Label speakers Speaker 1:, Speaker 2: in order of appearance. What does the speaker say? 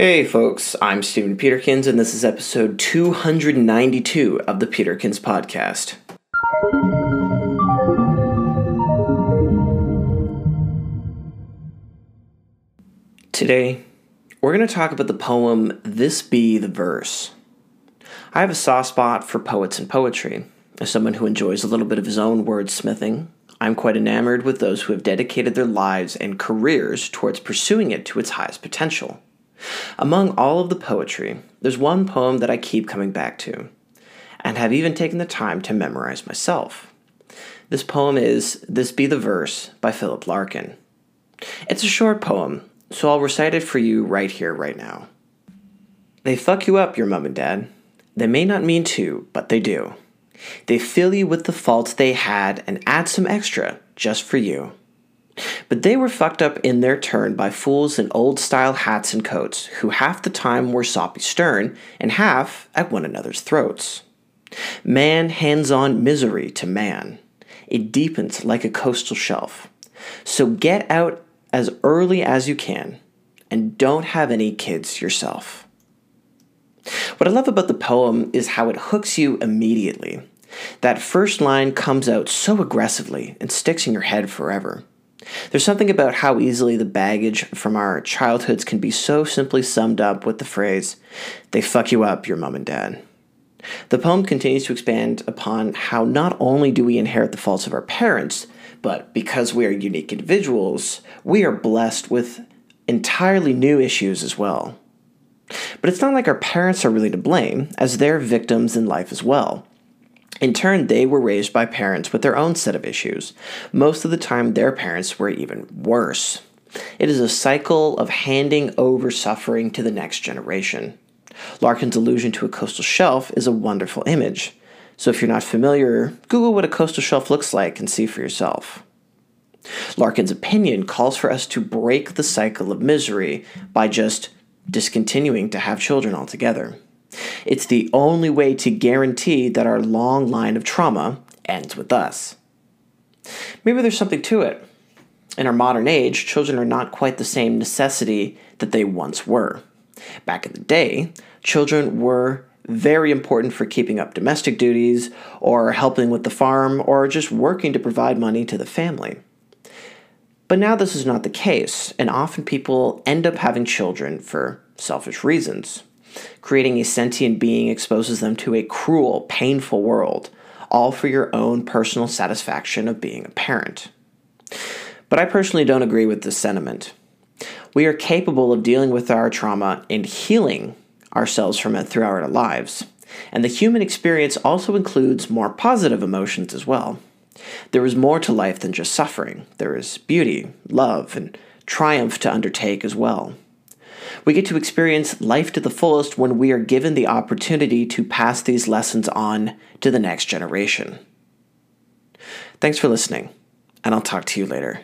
Speaker 1: Hey folks, I'm Stephen Peterkins, and this is episode 292 of the Peterkins Podcast. Today, we're going to talk about the poem This Be the Verse. I have a soft spot for poets and poetry. As someone who enjoys a little bit of his own wordsmithing, I'm quite enamored with those who have dedicated their lives and careers towards pursuing it to its highest potential. Among all of the poetry, there's one poem that I keep coming back to, and have even taken the time to memorize myself. This poem is This Be the Verse by Philip Larkin. It's a short poem, so I'll recite it for you right here, right now. They fuck you up, your mom and dad. They may not mean to, but they do. They fill you with the faults they had and add some extra just for you. But they were fucked up in their turn by fools in old style hats and coats who half the time were soppy stern and half at one another's throats. Man hands on misery to man. It deepens like a coastal shelf. So get out as early as you can and don't have any kids yourself. What I love about the poem is how it hooks you immediately. That first line comes out so aggressively and sticks in your head forever. There's something about how easily the baggage from our childhoods can be so simply summed up with the phrase, they fuck you up, your mom and dad. The poem continues to expand upon how not only do we inherit the faults of our parents, but because we are unique individuals, we are blessed with entirely new issues as well. But it's not like our parents are really to blame, as they're victims in life as well. In turn, they were raised by parents with their own set of issues. Most of the time, their parents were even worse. It is a cycle of handing over suffering to the next generation. Larkin's allusion to a coastal shelf is a wonderful image. So if you're not familiar, Google what a coastal shelf looks like and see for yourself. Larkin's opinion calls for us to break the cycle of misery by just discontinuing to have children altogether. It's the only way to guarantee that our long line of trauma ends with us. Maybe there's something to it. In our modern age, children are not quite the same necessity that they once were. Back in the day, children were very important for keeping up domestic duties, or helping with the farm, or just working to provide money to the family. But now this is not the case, and often people end up having children for selfish reasons. Creating a sentient being exposes them to a cruel, painful world, all for your own personal satisfaction of being a parent. But I personally don't agree with this sentiment. We are capable of dealing with our trauma and healing ourselves from it throughout our lives. And the human experience also includes more positive emotions as well. There is more to life than just suffering. There is beauty, love, and triumph to undertake as well. We get to experience life to the fullest when we are given the opportunity to pass these lessons on to the next generation. Thanks for listening, and I'll talk to you later.